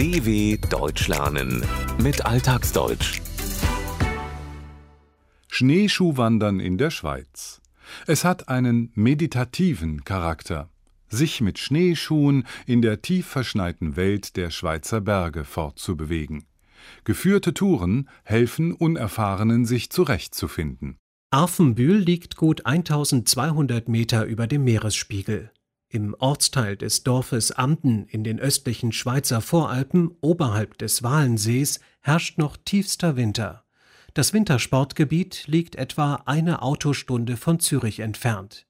DW Deutsch lernen mit Alltagsdeutsch. Schneeschuhwandern in der Schweiz. Es hat einen meditativen Charakter, sich mit Schneeschuhen in der tief verschneiten Welt der Schweizer Berge fortzubewegen. Geführte Touren helfen Unerfahrenen, sich zurechtzufinden. Arfenbühl liegt gut 1200 Meter über dem Meeresspiegel. Im Ortsteil des Dorfes Amden in den östlichen Schweizer Voralpen oberhalb des Walensees herrscht noch tiefster Winter. Das Wintersportgebiet liegt etwa eine Autostunde von Zürich entfernt.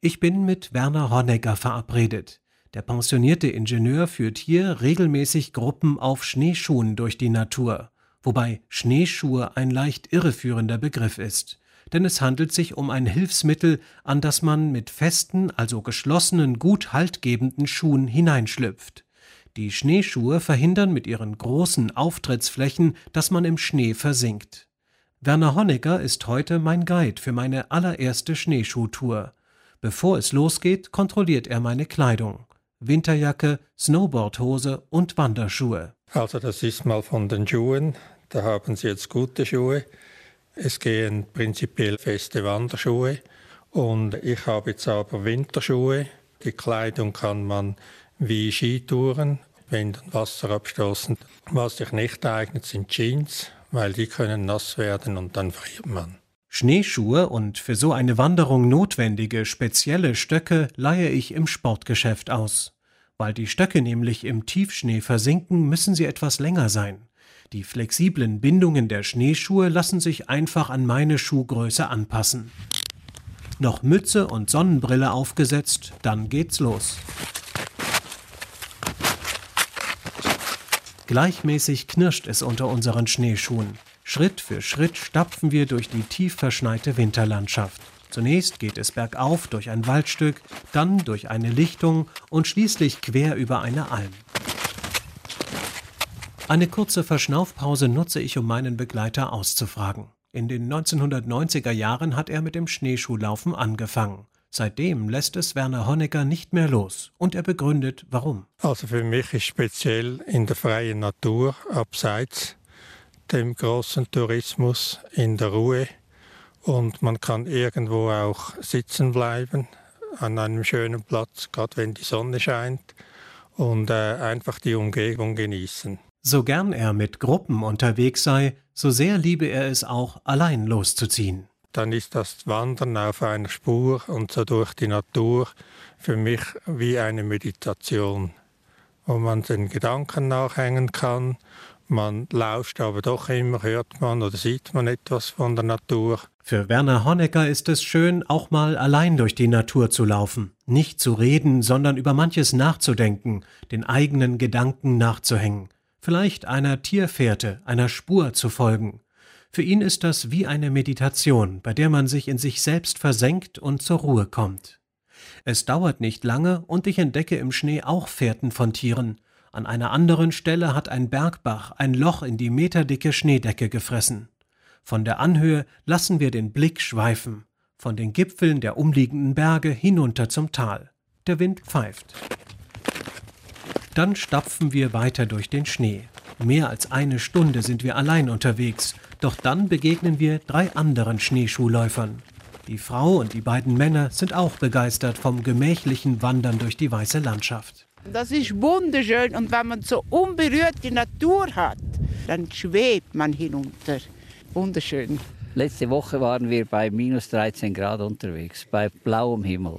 Ich bin mit Werner Honegger verabredet. Der pensionierte Ingenieur führt hier regelmäßig Gruppen auf Schneeschuhen durch die Natur, wobei Schneeschuhe ein leicht irreführender Begriff ist denn es handelt sich um ein Hilfsmittel, an das man mit festen, also geschlossenen, gut haltgebenden Schuhen hineinschlüpft. Die Schneeschuhe verhindern mit ihren großen Auftrittsflächen, dass man im Schnee versinkt. Werner Honecker ist heute mein Guide für meine allererste Schneeschuhtour. Bevor es losgeht, kontrolliert er meine Kleidung. Winterjacke, Snowboardhose und Wanderschuhe. Also das ist mal von den Schuhen. Da haben Sie jetzt gute Schuhe. Es gehen prinzipiell feste Wanderschuhe und ich habe jetzt aber Winterschuhe. Die Kleidung kann man wie Skitouren, wenn dann Wasser abstoßen. Was sich nicht eignet, sind Jeans, weil die können nass werden und dann friert man. Schneeschuhe und für so eine Wanderung notwendige spezielle Stöcke leihe ich im Sportgeschäft aus. Weil die Stöcke nämlich im Tiefschnee versinken, müssen sie etwas länger sein. Die flexiblen Bindungen der Schneeschuhe lassen sich einfach an meine Schuhgröße anpassen. Noch Mütze und Sonnenbrille aufgesetzt, dann geht's los. Gleichmäßig knirscht es unter unseren Schneeschuhen. Schritt für Schritt stapfen wir durch die tief verschneite Winterlandschaft. Zunächst geht es bergauf durch ein Waldstück, dann durch eine Lichtung und schließlich quer über eine Alm. Eine kurze Verschnaufpause nutze ich, um meinen Begleiter auszufragen. In den 1990er Jahren hat er mit dem Schneeschuhlaufen angefangen. Seitdem lässt es Werner Honecker nicht mehr los und er begründet, warum. Also für mich ist speziell in der freien Natur, abseits dem großen Tourismus, in der Ruhe und man kann irgendwo auch sitzen bleiben an einem schönen Platz, gerade wenn die Sonne scheint und äh, einfach die Umgebung genießen. So gern er mit Gruppen unterwegs sei, so sehr liebe er es auch, allein loszuziehen. Dann ist das Wandern auf einer Spur und so durch die Natur für mich wie eine Meditation, wo man den Gedanken nachhängen kann. Man lauscht aber doch immer, hört man oder sieht man etwas von der Natur. Für Werner Honecker ist es schön, auch mal allein durch die Natur zu laufen, nicht zu reden, sondern über manches nachzudenken, den eigenen Gedanken nachzuhängen vielleicht einer Tierfährte, einer Spur zu folgen. Für ihn ist das wie eine Meditation, bei der man sich in sich selbst versenkt und zur Ruhe kommt. Es dauert nicht lange und ich entdecke im Schnee auch Fährten von Tieren. An einer anderen Stelle hat ein Bergbach ein Loch in die meterdicke Schneedecke gefressen. Von der Anhöhe lassen wir den Blick schweifen, von den Gipfeln der umliegenden Berge hinunter zum Tal. Der Wind pfeift. Dann stapfen wir weiter durch den Schnee. Mehr als eine Stunde sind wir allein unterwegs, doch dann begegnen wir drei anderen Schneeschuhläufern. Die Frau und die beiden Männer sind auch begeistert vom gemächlichen Wandern durch die weiße Landschaft. Das ist wunderschön und wenn man so unberührte Natur hat, dann schwebt man hinunter. Wunderschön. Letzte Woche waren wir bei minus 13 Grad unterwegs, bei blauem Himmel.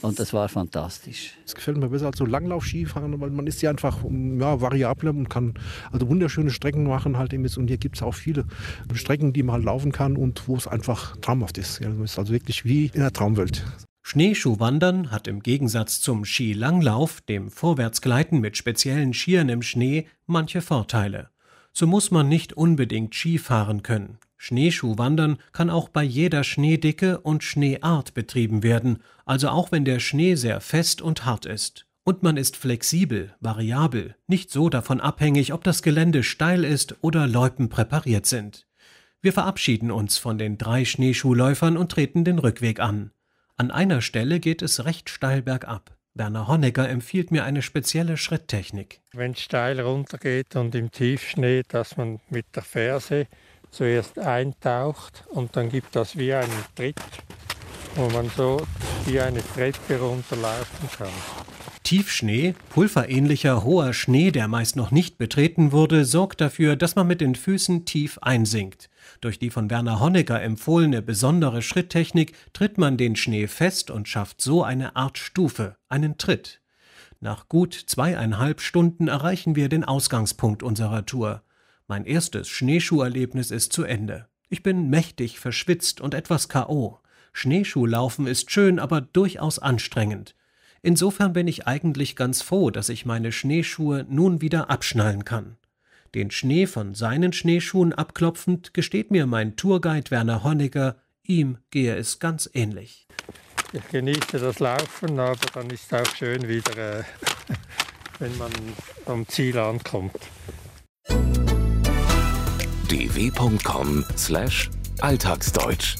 Und das war fantastisch. Es gefällt mir besser als so Langlauf-Skifahren, weil man ist ja einfach ja, variabler und kann also wunderschöne Strecken machen halt eben. Und hier gibt es auch viele Strecken, die man halt laufen kann und wo es einfach traumhaft ist. Ja, es ist also wirklich wie in der Traumwelt. Schneeschuhwandern hat im Gegensatz zum Skilanglauf, dem Vorwärtsgleiten mit speziellen Skiern im Schnee, manche Vorteile. So muss man nicht unbedingt Ski fahren können. Schneeschuhwandern kann auch bei jeder Schneedicke und Schneeart betrieben werden, also auch wenn der Schnee sehr fest und hart ist. Und man ist flexibel, variabel, nicht so davon abhängig, ob das Gelände steil ist oder Loipen präpariert sind. Wir verabschieden uns von den drei Schneeschuhläufern und treten den Rückweg an. An einer Stelle geht es recht steil bergab. Werner Honegger empfiehlt mir eine spezielle Schritttechnik. Wenn es steil runtergeht und im Tiefschnee, dass man mit der Ferse zuerst eintaucht und dann gibt das wie einen Tritt, wo man so wie eine Treppe runterlaufen kann. Tiefschnee, pulverähnlicher hoher Schnee, der meist noch nicht betreten wurde, sorgt dafür, dass man mit den Füßen tief einsinkt. Durch die von Werner Honecker empfohlene besondere Schritttechnik tritt man den Schnee fest und schafft so eine Art Stufe, einen Tritt. Nach gut zweieinhalb Stunden erreichen wir den Ausgangspunkt unserer Tour. Mein erstes Schneeschuherlebnis ist zu Ende. Ich bin mächtig verschwitzt und etwas K.O. Schneeschuhlaufen ist schön, aber durchaus anstrengend. Insofern bin ich eigentlich ganz froh, dass ich meine Schneeschuhe nun wieder abschnallen kann. Den Schnee von seinen Schneeschuhen abklopfend gesteht mir mein Tourguide Werner Honegger, ihm gehe es ganz ähnlich. Ich genieße das Laufen, aber dann ist es auch schön wieder, äh, wenn man am Ziel ankommt. dw.com/alltagsdeutsch